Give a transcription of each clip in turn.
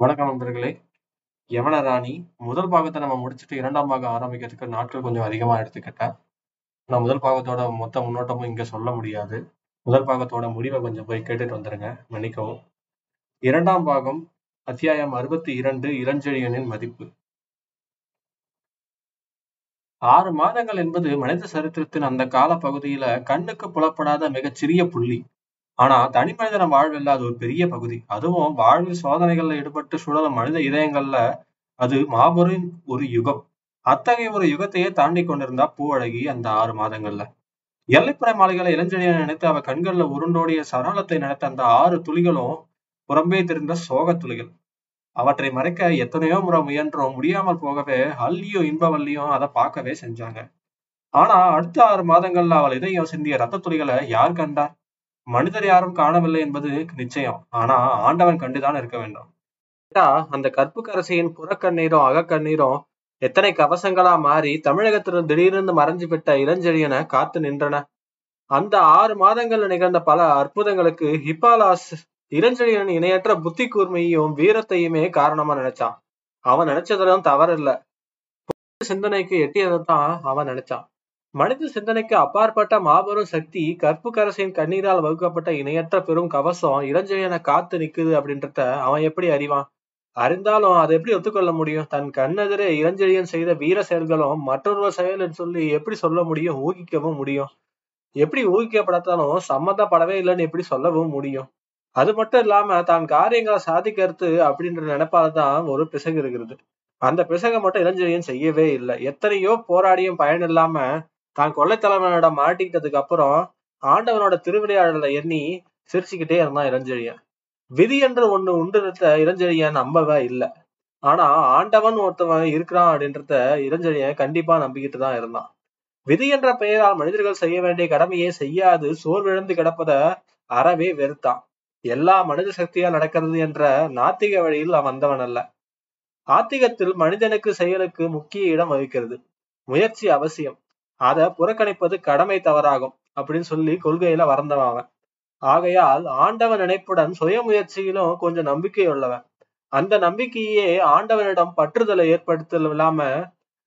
வணக்கம் நண்பர்களே. யவனராணி முதல் பாகத்தை நம்ம முடிச்சுட்டு இரண்டாம் பாகம் ஆரம்பிக்கிறதுக்கு நாட்கள் கொஞ்சம் அதிகமா எடுத்துக்கிட்டேன் நான் முதல் பாகத்தோட மொத்த முன்னோட்டமும் இங்க சொல்ல முடியாது. முதல் பாகத்தோட முடிவை கொஞ்சம் போய் கேட்டுட்டு வந்துருங்க மன்னிக்கவும். இரண்டாம் பாகம் அத்தியாயம் அறுபத்தி இரண்டு இளஞ்செழியனின் மதிப்பு. ஆறு மாதங்கள் என்பது மனித சரித்திரத்தின் அந்த கால பகுதியில கண்ணுக்கு புலப்படாத மிகச்சிறிய புள்ளி. ஆனா தனி மனிதன வாழ்வு அது ஒரு பெரிய பகுதி. அதுவும் வாழ்வில் சோதனைகள்ல ஈடுபட்டு சுழலும் மனித இதயங்கள்ல அது மாபெரும் ஒரு யுகம். அத்தகைய ஒரு யுகத்தையே தாண்டி கொண்டிருந்தா பூவழகி அந்த ஆறு மாதங்கள்ல. எல்லைப்புற மாலைகளை இளஞ்செழியை நினைத்து அவ கண்கள்ல உருண்டோடிய சரளத்தை நினைத்த அந்த ஆறு துளிகளும் புறம்பே தெரிந்த சோக துளிகள். அவற்றை மறைக்க எத்தனையோ முறை முயன்றோம். முடியாமல் போகவே அள்ளியும் இன்பவல்லியும் அதை பார்க்கவே செஞ்சாங்க. ஆனா அடுத்த ஆறு மாதங்கள்ல அவள் இதயம் சிந்திய ரத்த துளிகளை யார் கண்டார்? மனிதர் யாரும் காணவில்லை என்பது நிச்சயம். ஆனா ஆண்டவன் கண்டுதான் இருக்க வேண்டும். கேட்டா அந்த கற்புக்கரசியின் புறக்கண்ணீரும் அகக்கண்ணீரும் எத்தனை கவசங்களா மாறி தமிழகத்திலிருந்து திடீரென்று மறைஞ்சு விட்ட இளஞ்செழியனை காத்து நின்றன. அந்த ஆறு மாதங்கள்ல நிகழ்ந்த பல அற்புதங்களுக்கு ஹிப்பாலாஸ் இளஞ்செழியன் இணையற்ற புத்தி கூர்மையும் வீரத்தையுமே காரணமா நினைச்சான். அவன் நினைச்சதும் தவறில்ல. சிந்தனைக்கு எட்டியதைத்தான் அவன் நினைச்சான். மனித சிந்தனைக்கு அப்பாற்பட்ட மாபெரும் சக்தி கற்புக்கரசின் கண்ணீரால் வகுக்கப்பட்ட இணையற்ற பெரும் கவசம் இளஞ்செழியனை காத்து நிக்குது அப்படின்றத அவன் எப்படி அறிவான்? அறிந்தாலும் அதை எப்படி ஒத்துக்கொள்ள முடியும்? தன் கண்ணெதிரே இளஞ்செழியன் செய்த வீர செயல்களும் மற்றொருவர் செயல் சொல்லி எப்படி சொல்ல முடியும்? ஊகிக்கவும் முடியும். எப்படி ஊகிக்கப்படத்தாலும் சம்மந்தப்படவே இல்லைன்னு எப்படி சொல்லவும் முடியும்? அது மட்டும் இல்லாம தான் காரியங்களை சாதிக்கிறது அப்படின்ற நினைப்பால தான் ஒரு பிசகு இருக்கிறது. அந்த பிசகை மட்டும் இளஞ்செழியன் செய்யவே இல்லை. எத்தனையோ போராடியும் பயன் இல்லாம தான் கொள்ளைத்தலைவனோட மாட்டிக்கிட்டதுக்கு அப்புறம் ஆண்டவனோட திருவிளையாடலை எண்ணி சிரிச்சுக்கிட்டே இருந்தான் இளஞ்செழியன். விதி என்று ஒண்ணு உண்டுறத இளஞ்செழியன் நம்பவே இல்லை. ஆனா ஆண்டவன் ஒருத்தவன் இருக்கிறான் அப்படின்றத இளஞ்செழியன் கண்டிப்பா நம்பிக்கிட்டு தான் இருந்தான். விதி என்ற பெயரால் மனிதர்கள் செய்ய வேண்டிய கடமையை செய்யாது சோர்விழந்து கிடப்பத அறவே வெறுத்தான். எல்லா மனித சக்தியால் நடக்கிறது என்ற நாத்திக வழியில் அவன் வந்தவன் அல்ல. ஆத்திகத்தில் மனிதனுக்கு செயலுக்கு முக்கிய இடம் வகிக்கிறது. முயற்சி அவசியம். அதை புறக்கணிப்பது கடமை தவறாகும் அப்படின்னு சொல்லி கொள்கையில வறந்தவன் அவன். ஆகையால் ஆண்டவன் நினைப்புடன் சுய முயற்சியிலும் கொஞ்சம் நம்பிக்கை உள்ளவன் அந்த நம்பிக்கையே ஆண்டவனிடம் பற்றுதலை ஏற்படுத்தல் இல்லாம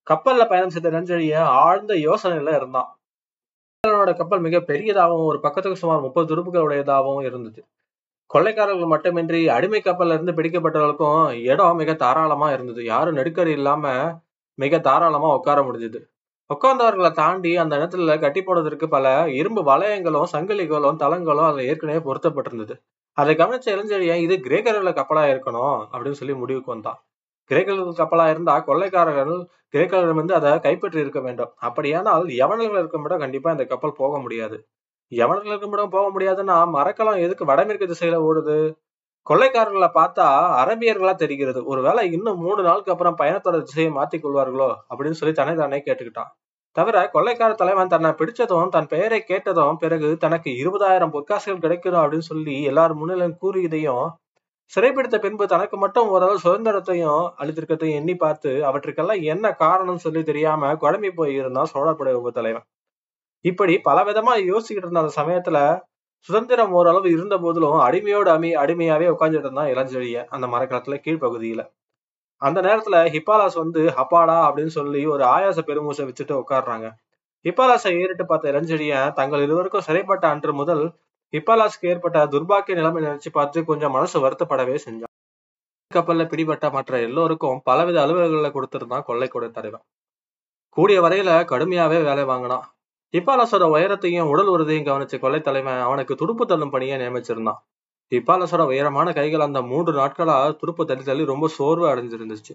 கப்பல்ல பயணம் செய்த நெஞ்சழிய ஆழ்ந்த யோசனையில இருந்தான். கப்பல் மிக பெரியதாகவும் ஒரு பக்கத்துக்கு சுமார் முப்பது துருப்புகள் உடையதாகவும் இருந்தது. கொள்ளைக்காரர்கள் மட்டுமின்றி அடிமை கப்பல்ல இருந்து பிடிக்கப்பட்டவர்களுக்கும் இடம் மிக தாராளமா இருந்தது. யாரும் நெருக்கடி இல்லாம மிக தாராளமா உட்கார முடிஞ்சது. உட்கார்ந்தவர்களை தாண்டி அந்த இடத்துல கட்டி போடுவதற்கு பல இரும்பு வளையங்களும் சங்கிலிகளும் தளங்களும் அதுல ஏற்கனவே பொருத்தப்பட்டிருந்தது. அதை கவனிச்ச இளைஞரியன் இது கிரேக்கர்கள் கப்பலா இருக்கணும் அப்படின்னு சொல்லி முடிவுக்கு வந்தான். கிரேக்கர்கள் கப்பலா இருந்தா கொள்ளைக்காரர்கள் கிரேக்கர்கள் வந்து அதை கைப்பற்றி இருக்க வேண்டும். அப்படியானால் யவனர்கள் இருக்குமிடம் கண்டிப்பா இந்த கப்பல் போக முடியாது. யவனர்கள் இருக்குமிடம் போக முடியாதுன்னா மரக்கலம் எதுக்கு வடமேற்கு திசையில ஓடுது? கொள்ளைக்காரர்களை பார்த்தா அரபியர்களா தெரிகிறது. ஒருவேளை இன்னும் மூணு நாளுக்கு அப்புறம் பயணத்தோட திசையை மாத்திக் கொள்வார்களோ அப்படின்னு சொல்லி தன்னை தானே கேட்டுக்கிட்டான். தவிர கொள்ளைக்கார தலைவன் தன்னை பிடிச்சதும் தன் பெயரை கேட்டதும் பிறகு தனக்கு இருபதாயிரம் பொற்காசுகள் கிடைக்கணும் அப்படின்னு சொல்லி எல்லாரும் முன்னிலையும் கூறியதையும் சிறைப்பிடித்த பின்பு தனக்கு மட்டும் ஓரளவு சுதந்திரத்தையும் அளித்திருக்கத்தையும் எண்ணி பார்த்து அவற்றுக்கெல்லாம் என்ன காரணம் சொல்லி தெரியாம குழம்பி போய் இருந்தான் சோழப்படை உப தலைவன். இப்படி பல விதமா யோசிச்சுக்கிட்டு இருந்த அந்த சமயத்துல சுதந்திரம் ஓரளவு இருந்த போதிலும் அடிமையோடு அமி அடிமையாவே உட்காந்துட்டு இருந்தான் இளஞ்செழிய அந்த மரக்காலத்துல கீழ்ப்பகுதியில. அந்த நேரத்துல ஹிப்பாலாஸ் வந்து ஹப்பாடா அப்படின்னு சொல்லி ஒரு ஆயாச பெருமூசை வச்சுட்டு உட்காடுறாங்க ஹிப்பாலாஸை ஏறிட்டு பார்த்த இளஞ்செழிய தங்கள் இருவருக்கும் சிறைப்பட்ட அன்று முதல் ஹிப்பாலாஸ்க்கு ஏற்பட்ட துர்பாக்கிய நிலைமை நினைச்சு பார்த்து கொஞ்சம் மனசு வருத்தப்படவே செஞ்சான். கப்பல்ல பிடிபட்ட மற்ற எல்லோருக்கும் பலவித அலுவலகங்களை கொடுத்திருந்தான் கொள்ளைக்கூட தலைவன். கூடிய வரையில கடுமையாவே வேலை வாங்கினான். ஹிப்பாலஸோட உயரத்தையும் உடல் உறுதியும் கவனிச்ச கொள்ளை தலைவன் அவனுக்கு துடுப்பு தள்ளும் பணியை நியமிச்சிருந்தான். ஹிப்பாலஸோட உயரமான கைகள் அந்த மூன்று நாட்களா துடுப்பு தள்ளி தள்ளி ரொம்ப சோர்வு அடைஞ்சிருந்துச்சு.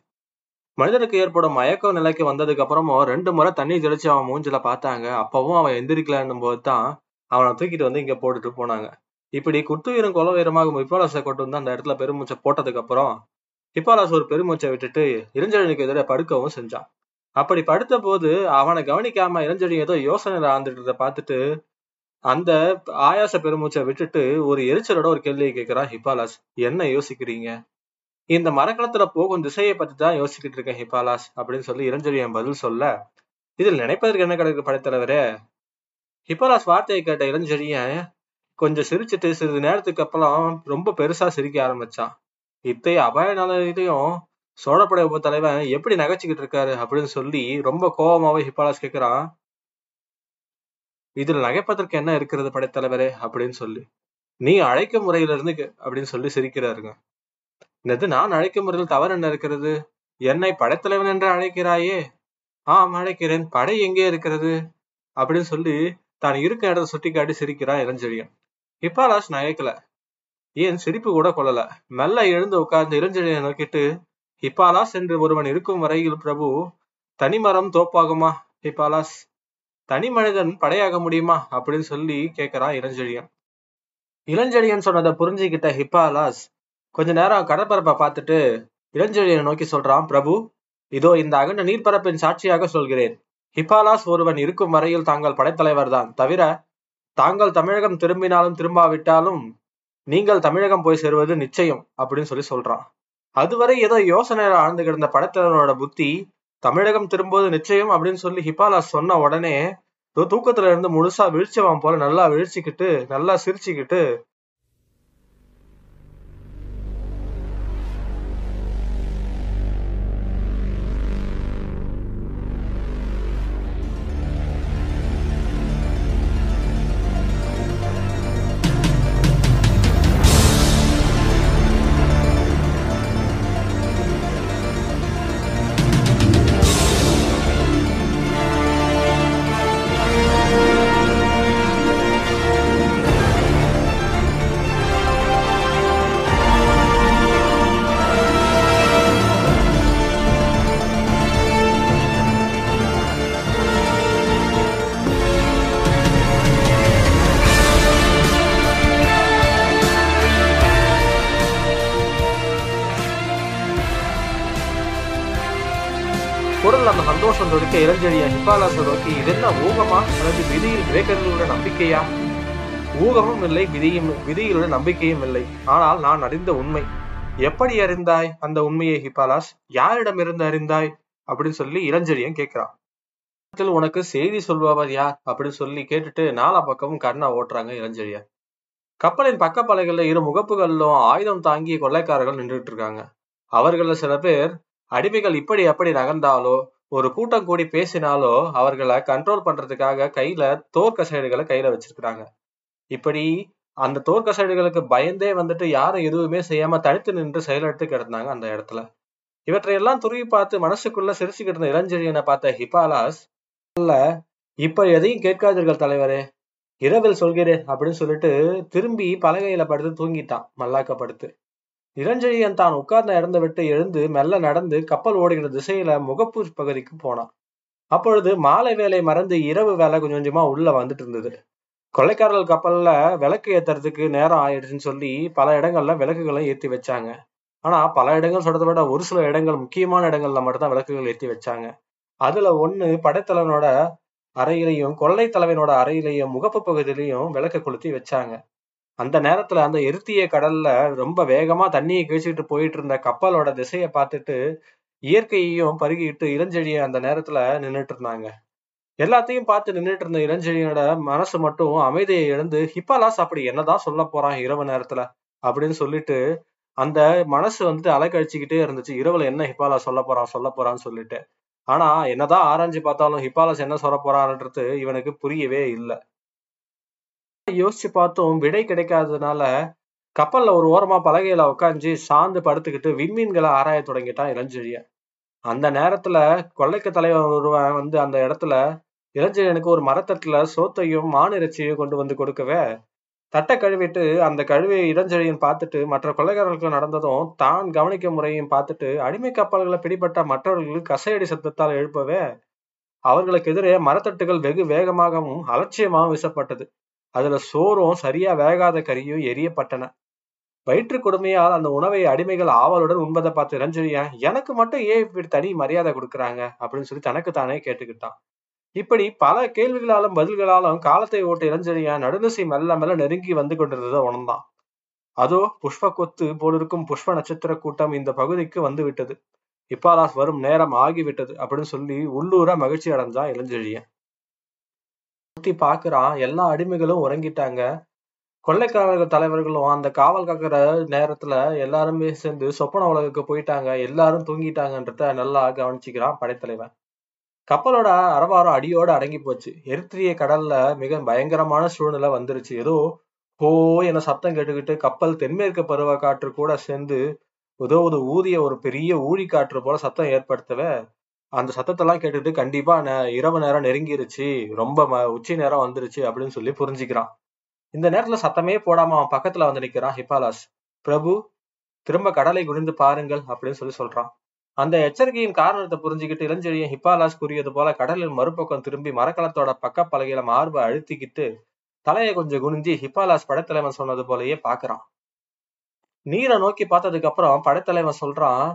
மனிதனுக்கு ஏற்படும் மயக்க நிலைக்கு வந்ததுக்கு அப்புறமும் ரெண்டு முறை தண்ணி தெளிச்சு அவன் மூஞ்சில பார்த்தாங்க. அப்பவும் அவன் எந்திரிக்கலன்னும் போது தான் அவனை தூக்கிட்டு வந்து இங்க போட்டுட்டு போனாங்க. இப்படி குத்துயிரும் கொல உயரமாக ஹிப்பாலஸை கொண்டு வந்து அந்த இடத்துல பெருமூச்சை போட்டதுக்கு அப்புறம் ஹிப்பாலஸ் ஒரு பெருமூச்சை விட்டுட்டு இளஞ்செழினுக்கு எதிரே படுக்கவும் செஞ்சான். அப்படி படுத்த போது அவனை கவனிக்காம இளஞ்செழி ஏதோ யோசனையில ஆழ்ந்துட்டு பார்த்துட்டு அந்த ஆயாச பெருமூச்சை விட்டுட்டு ஒரு எரிச்சலோட ஒரு கேள்வியை கேட்கிறான் ஹிபாலாஸ் என்ன யோசிக்கிறீங்க? இந்த மரக்கலத்துல போகும் திசையை பத்தி தான் யோசிக்கிட்டு இருக்கேன் ஹிபாலாஸ் அப்படின்னு சொல்லி இளஞ்செழியன் பதில் சொல்ல இதில் நினைப்பதற்கு என்ன கிடைக்கு படைத்தலைவரே? ஹிப்பாலாஸ் வார்த்தையை கேட்ட இளஞ்செழியன் கொஞ்சம் சிரிச்சுட்டு சிறிது நேரத்துக்கு அப்புறம் ரொம்ப பெருசா சிரிக்க ஆரம்பிச்சான். இத்தைய அபாய நிலையிலையும் சோழப்படை உப தலைவன் எப்படி நகைச்சுக்கிட்டு இருக்காரு? அப்படின்னு சொல்லி ரொம்ப கோபமாவே ஹிபாலாஸ் கேட்கிறான். இதுல நகைப்பதற்கு என்ன இருக்கிறது படைத்தலைவரே? அப்படின்னு சொல்லி. நீ அழைக்கும் முறையிலிருந்து அப்படின்னு சொல்லி சிரிக்கிறாருங்க. என்னது நான் அழைக்கும் முறையில் தவறு என்ன இருக்கிறது? என்னை படைத்தலைவன் என்று அழைக்கிறாயே? ஆம் அழைக்கிறேன். படை எங்கே இருக்கிறது? அப்படின்னு சொல்லி தான் இருக்க இடத்தை சுட்டி காட்டி சிரிக்கிறான் இளஞ்செழியன். ஹிப்பாலாஸ் நகைக்கல. ஏன் சிரிப்பு கூட கொள்ளல. மெல்ல எழுந்து உட்கார்ந்து இளஞ்செழியனை நோக்கிட்டு ஹிப்பாலாஸ் என்று ஒருவன் இருக்கும் வரையில் பிரபு தனிமரம் தோப்பாகுமா? ஹிப்பாலாஸ் தனி மனிதன் படையாக முடியுமா? அப்படின்னு சொல்லி கேக்குறான் இளஞ்செழியன். இளஞ்செழியன் சொன்னதை புரிஞ்சுக்கிட்ட ஹிப்பாலாஸ் கொஞ்ச நேரம் கடற்பரப்பை பார்த்துட்டு இளஞ்செழியனை நோக்கி சொல்றான் பிரபு இதோ இந்த அகண்ட நீர்ப்பரப்பின் சாட்சியாக சொல்கிறேன். ஹிப்பாலாஸ் ஒருவன் இருக்கும் வரையில் தாங்கள் படைத்தலைவர் தான் தவிர தாங்கள் தமிழகம் திரும்பினாலும் திரும்பாவிட்டாலும் நீங்கள் தமிழகம் போய் சேருவது நிச்சயம் அப்படின்னு சொல்லி சொல்றான். அதுவரை ஏதோ யோசனையில ஆழ்ந்து கிடந்த படைத்தலைவனோட புத்தி தமிழகம் திரும்புவது நிச்சயம் அப்படின்னு சொல்லி ஹிப்பாலாஸ் சொன்ன உடனே தூக்கத்துல இருந்து முழுசா விழிச்சவன் போல நல்லா விழிச்சுக்கிட்டு நல்லா சிரிச்சுக்கிட்டு குரல் அந்த சந்தோஷம் தொடுக்க இதென்ன ஊகமா? அல்லது விதியில் கிரேக்கர்களுடைய நம்பிக்கையா? ஊகமும் இல்லை விதியும் விதியிலுடைய நம்பிக்கையும் இல்லை. ஆனால் நான் அறிந்த உண்மை. எப்படி அறிந்தாய் அந்த உண்மையை ஹிப்பாலாஸ்? யாரிடமிருந்து அறிந்தாய்? அப்படின்னு சொல்லி இளஞ்செழியன் கேட்கிறான். உனக்கு செய்தி சொல்பவர் யார்? அப்படின்னு சொல்லி கேட்டுட்டு நாலா பக்கமும் கண்ணா ஓட்டுறாங்க இளஞ்செழியன். கப்பலின் பக்கப்பலைகள்ல இரு முகப்புகளிலும் ஆயுதம் தாங்கிய கொள்ளைக்காரர்கள் நின்றுட்டு இருக்காங்க. அவர்கள சில பேர் அடிமைகள் இப்படி அப்படி நகர்ந்தாலோ ஒரு கூட்டம் கூடி பேசினாலோ அவர்களை கண்ட்ரோல் பண்றதுக்காக கையில தோற்கசைடுகளை கையில வச்சிருக்கிறாங்க. இப்படி அந்த தோற்கசைடுகளுக்கு பயந்தே வந்துட்டு யாரும் எதுவுமே செய்யாம தனித்து நின்று செயலெடுத்து கிடந்தாங்க அந்த இடத்துல. இவற்றையெல்லாம் துருவி பார்த்து மனசுக்குள்ள சிரிச்சுக்கிட்டு இருந்த இளஞ்செழியனை பார்த்த ஹிபாலாஸ் இல்ல இப்ப எதையும் கேட்காதீர்கள் தலைவரே. இரவில் சொல்கிறேன் அப்படின்னு சொல்லிட்டு திரும்பி பலகையில படுத்து தூங்கிட்டான் மல்லாக்க படுத்து. இளஞ்செழியன் தான் உட்கார்ந்த இறந்த விட்டு எழுந்து மெல்ல நடந்து கப்பல் ஓடுகிற திசையில முகப்பு பகுதிக்கு போனான். அப்பொழுது மாலை வேலை மறந்து இரவு வேலை கொஞ்சம் கொஞ்சமா உள்ள வந்துட்டு இருந்தது. கொள்ளைக்காரர்கள் கப்பல்ல விளக்கு ஏத்துறதுக்கு நேரம் ஆயிடுச்சுன்னு சொல்லி பல இடங்கள்ல விளக்குகளை ஏத்தி வச்சாங்க. ஆனா பல இடங்கள் சொல்றதை விட ஒரு சில இடங்கள் முக்கியமான இடங்கள்ல மட்டும்தான் விளக்குகள் ஏத்தி வச்சாங்க. அதுல ஒண்ணு படைத்தலைவனோட அறையிலையும் கொள்ளை தலைவனோட அறையிலையும் முகப்பு பகுதியிலையும் விளக்கு கொளுத்தி வச்சாங்க. அந்த நேரத்துல அந்த எருத்திய கடல்ல ரொம்ப வேகமா தண்ணியை கிழிச்சுக்கிட்டு போயிட்டு இருந்த கப்பலோட திசையை பார்த்துட்டு இயற்கையையும் பருகிட்டு இளஞ்செழியை அந்த நேரத்துல நின்னுட்டு இருந்தாங்க. எல்லாத்தையும் பார்த்து நின்னுட்டு இருந்த இளஞ்செழியனோட மனசு மட்டும் அமைதியை இழந்து ஹிப்பாலாஸ் அப்படி என்னதான் சொல்ல போறான் இரவு நேரத்துல? அப்படின்னு சொல்லிட்டு அந்த மனசு வந்துட்டு அலைக்கழிச்சுக்கிட்டே இருந்துச்சு. இரவுல என்ன ஹிப்பாலாஸ் சொல்ல போறான் சொல்ல போறான்னு சொல்லிட்டு. ஆனா என்னதான் ஆராய்ஞ்சு பார்த்தாலும் ஹிப்பாலாஸ் என்ன சொல்ல போறான்றது இவனுக்கு புரியவே இல்லை. யோசிச்சு பார்த்தும் விடை கிடைக்காததுனால கப்பல்ல ஒரு ஓரமா பலகையில உட்காந்து சாந்து படுத்துக்கிட்டு விண்மீன்களை ஆராய தொடங்கிட்டான் இளஞ்செழியன். அந்த நேரத்துல கொள்ளைக்கு தலைவன் ஒருவன் வந்து அந்த இடத்துல இளஞ்செழியனுக்கு ஒரு மரத்தட்டுல சோத்தையும் மான் கொண்டு வந்து கொடுக்கவே தட்டை கழுவிட்டு அந்த கழுவியை இளஞ்செழியன் பார்த்துட்டு மற்ற கொள்ளைக்காரர்களுக்கு நடந்ததும் தான் கவனிக்கும் முறையும் பார்த்துட்டு அடிமை கப்பல்களை பிடிபட்ட மற்றவர்களுக்கு கசையடி சத்தத்தால் எழுப்பவே அவர்களுக்கு எதிரே மரத்தட்டுகள் வெகு வேகமாகவும் அலட்சியமாகவும் வீசப்பட்டது. அதுல சோறும் சரியா வேகாத கறியும் எரியப்பட்டன. வயிற்று கொடுமையால் அந்த உணவை அடிமைகள் ஆவலுடன் உண்பதை பார்த்து இளஞ்செழியன் எனக்கு மட்டும் ஏன் இப்படி தனி மரியாதை கொடுக்குறாங்க? அப்படின்னு சொல்லி தனக்கு தானே கேட்டுக்கிட்டான். இப்படி பல கேள்விகளாலும் பதில்களாலும் காலத்தை ஓட்ட இளஞ்செழியன் நடுநிசை மெல்ல மெல்ல நெருங்கி வந்து கொண்டிருந்ததை உணர்ந்தான் அதோ புஷ்ப கொத்து போலிருக்கும் புஷ்ப நட்சத்திர கூட்டம் இந்த பகுதிக்கு வந்து விட்டது. இப்பாலாஸ் வரும் நேரம் ஆகிவிட்டது அப்படின்னு சொல்லி உள்ளூர மகிழ்ச்சி அடைஞ்சான் இளஞ்செழியன் சுத்தி பாக்குறான். எல்லா அடிமைகளும் உறங்கிட்டாங்க. கொள்ளைக்காரர்கள் தலைவர்களும் அந்த காவல் காக்கிற நேரத்துல எல்லாருமே சேர்ந்து சொப்பன உலகுக்கு போயிட்டாங்க. எல்லாரும் தூங்கிட்டாங்கன்றத நல்லா கவனிச்சுக்கிறான் படைத்தலைவன். கப்பலோட அரவாரம் அடியோட அடங்கி போச்சு. எரித்திரிய கடல்ல மிக பயங்கரமான சூழ்நிலை வந்துருச்சு. ஏதோ ஹோ என சத்தம் கேட்டுக்கிட்டு கப்பல் தென்மேற்கு பருவ காற்று கூட சேர்ந்து ஏதோ ஒரு ஊதிய ஒரு பெரிய ஊழி காற்று போல சத்தம் ஏற்படுத்தவே அந்த சத்தத்தெல்லாம் கேட்டுட்டு கண்டிப்பா இரவு நேரம் நெருங்கிருச்சு ரொம்ப ம- உச்சி நேரம் வந்துருச்சு அப்படின்னு சொல்லி புரிஞ்சுக்கிறான். இந்த நேரத்துல சத்தமே போடாம அவன் பக்கத்துல வந்து நிக்கிறான் ஹிபாலாஸ் பிரபு திரும்ப கடலை குனிந்து பாருங்கள் அப்படின்னு சொல்லி சொல்றான். அந்த எச்சரிக்கையின் காரணத்தை புரிஞ்சுக்கிட்டு இளஞ்செழியன் ஹிப்பாலாஸ் கூறியது போல கடலின் மறுபக்கம் திரும்பி மரக்கலத்தோட பக்கப்பலகையில மார்பை அழுத்திக்கிட்டு தலையை கொஞ்சம் குனிஞ்சி ஹிப்பாலாஸ் படைத்தலைவன் சொன்னது போலயே பாக்குறான் நீரை நோக்கி பார்த்ததுக்கு அப்புறம் படைத்தலைவன் சொல்றான்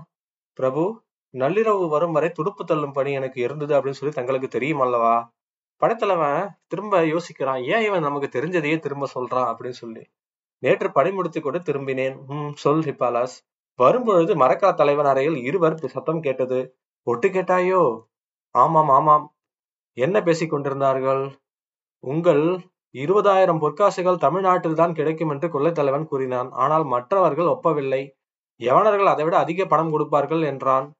பிரபு நள்ளிரவு வரும் வரை துடுப்பு தள்ளும் பணி எனக்கு இருந்தது அப்படின்னு சொல்லி தங்களுக்கு தெரியும் அல்லவா? படைத்தலைவன் திரும்ப யோசிக்கிறான் ஏன் இவன் நமக்கு தெரிஞ்சதையே திரும்ப சொல்றான்? அப்படின்னு சொல்லி. நேற்று பணி முடித்து கொண்டு திரும்பினேன். ம் சொல் ஹிப்பாலாஸ் வரும்பொழுது மரக்கா தலைவன் அறையில் இருவர் சத்தம் கேட்டது. ஒட்டு கேட்டாயோ? ஆமாம் ஆமாம். என்ன பேசிக் கொண்டிருந்தார்கள்? உங்கள் இருபதாயிரம் பொற்காசுகள் தமிழ்நாட்டில் தான் கிடைக்கும் என்று கொள்ளைத் தலைவன் கூறினான். ஆனால் மற்றவர்கள் ஒப்பவில்லை. யவனர்கள் அதைவிட அதிக பணம் கொடுப்பார்கள் என்றான்.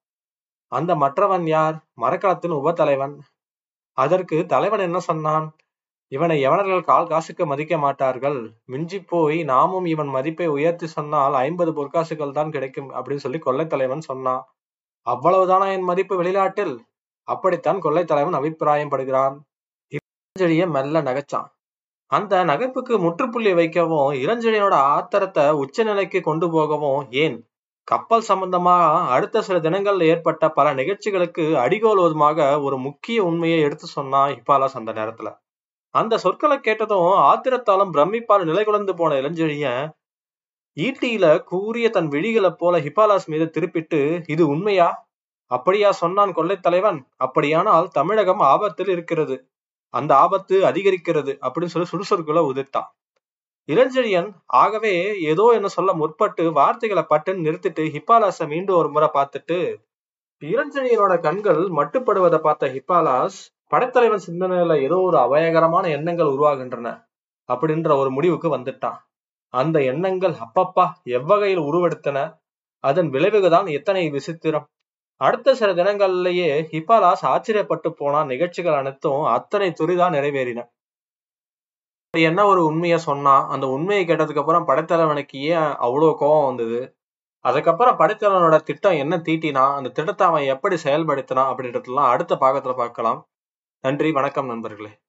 அந்த மற்றவன் யார்? மரக்கலத்தின் உப தலைவன் அதற்கு தலைவன் என்ன சொன்னான்? இவனை யவனர்கள் கால் காசுக்கு மதிக்க மாட்டார்கள்? மிஞ்சி போய் நாமும் இவன் மதிப்பை உயர்த்தி சொன்னால் ஐம்பது பொற்காசுகள் தான் கிடைக்கும் அப்படின்னு சொல்லி கொள்ளைத் தலைவன் சொன்னான். அவ்வளவுதானா என் மதிப்பு வெளிநாட்டில்? அப்படித்தான் கொள்ளைத்தலைவன் தலைவன் அபிப்பிராயம் படுகிறான் இளஞ்செழிய மெல்ல நகைச்சான். அந்த நகைப்புக்கு முற்றுப்புள்ளி வைக்கவும் இளஞ்செழியனோட ஆத்திரத்தை உச்சநிலைக்கு கொண்டு போகவும் ஏன்? கப்பல் சம்பந்தமா அடுத்த சில தினங்கள்ல ஏற்பட்ட பல நிகழ்ச்சிகளுக்கு அடிகோலுவதுமாக ஒரு முக்கிய உண்மையை எடுத்து சொன்னான் ஹிபாலாஸ் அந்த நேரத்துல. அந்த சொற்களை கேட்டதும் ஆத்திரத்தாலும் பிரமிப்பால் நிலைகுலந்து போன இளஞ்செழியன் ஈட்டியில கூறிய தன் விழிகளை போல ஹிபாலாஸ் மீது திருப்பிட்டு இது உண்மையா? அப்படியா சொன்னான் கொள்ளை தலைவன். அப்படியானால் தமிழகம் ஆபத்தில் இருக்கிறது. அந்த ஆபத்து அதிகரிக்கிறது அப்படின்னு சொல்லி சுடுசொற்களை உதிர்த்தான். இளஞ்செழியன் ஆகவே ஏதோ என்ன சொல்ல முற்பட்டு வார்த்தைகளை பட்டுன்னு நிறுத்திட்டு ஹிப்பாலாஸ மீண்டும் ஒரு முறை பார்த்துட்டு இளஞ்செழியனோட கண்கள் மட்டுப்படுவதை பார்த்த ஹிப்பாலாஸ் படைத்தலைவன் சிந்தனையில ஏதோ ஒரு அபாயகரமான எண்ணங்கள் உருவாகின்றன அப்படின்ற ஒரு முடிவுக்கு வந்துட்டான். அந்த எண்ணங்கள் அப்பப்பா எவ்வகையில் உருவெடுத்தன அதன் விளைவுகள்தான் எத்தனை விசித்திரம். அடுத்த சில தினங்கள்லயே ஹிப்பாலாஸ் ஆச்சரியப்பட்டு போன நிகழ்ச்சிகள் அனைத்தும் அத்தனை துரிதா நிறைவேறின. என்ன ஒரு உண்மையை சொன்னான் அந்த உண்மையை கேட்டதுக்கு அப்புறம் படைத்தலைவனுக்கு ஏன் அவ்வளவு கோபம் வந்தது? அதுக்கப்புறம் படைத்தலைவனோட திட்டம் என்ன தீட்டினா அந்த திட்டத்தை அவன் எப்படி செயல்படுத்தினான் அப்படின்றதுலாம் அடுத்த பாகத்துல பார்க்கலாம். நன்றி வணக்கம் நண்பர்களே.